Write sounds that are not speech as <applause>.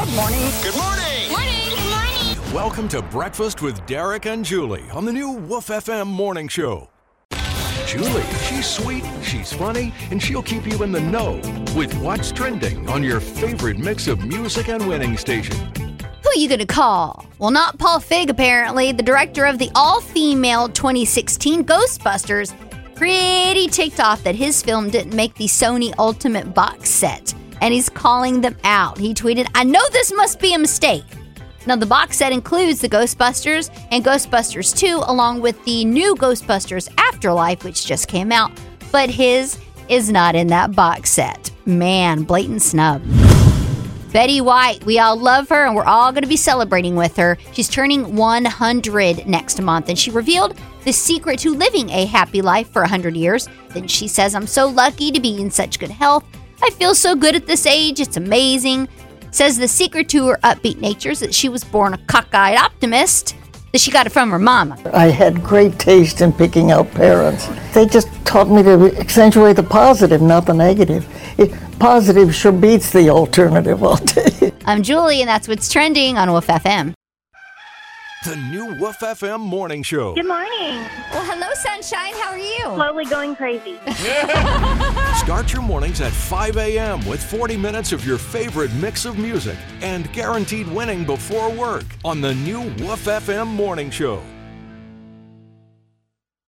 Good morning. Good morning. Morning. Good morning. Welcome to Breakfast with Derek and Julie on the new Woof FM morning show. Julie, she's sweet, she's funny, and she'll keep you in the know with what's trending on your favorite mix of music and winning station. Who are you gonna call? Well, not Paul Feig, apparently. The director of the all female 2016 Ghostbusters pretty ticked off that his film didn't make the Sony Ultimate box set, and he's calling them out. He tweeted, I know this must be a mistake. Now, the box set includes the Ghostbusters and Ghostbusters 2, along with the new Ghostbusters Afterlife, which just came out, but his is not in that box set. Man, blatant snub. Betty White, we all love her and we're all going to be celebrating with her. She's turning 100 next month and she revealed the secret to living a happy life for 100 years. Then she says, I'm so lucky to be in such good health. I feel so good at this age. It's amazing. Says the secret to her upbeat nature is that she was born a cockeyed optimist, that she got it from her mama. I had great taste in picking out parents. They just taught me to accentuate the positive, not the negative. It, positive sure beats the alternative, I'll tell you. I'm Julie, and that's what's trending on Wolf FM. The new Woof FM morning show. Good morning. Well, hello, sunshine. How are you? Slowly going crazy. <laughs> Start your mornings at 5 a.m. with 40 minutes of your favorite mix of music and guaranteed winning before work on the new Woof FM morning show.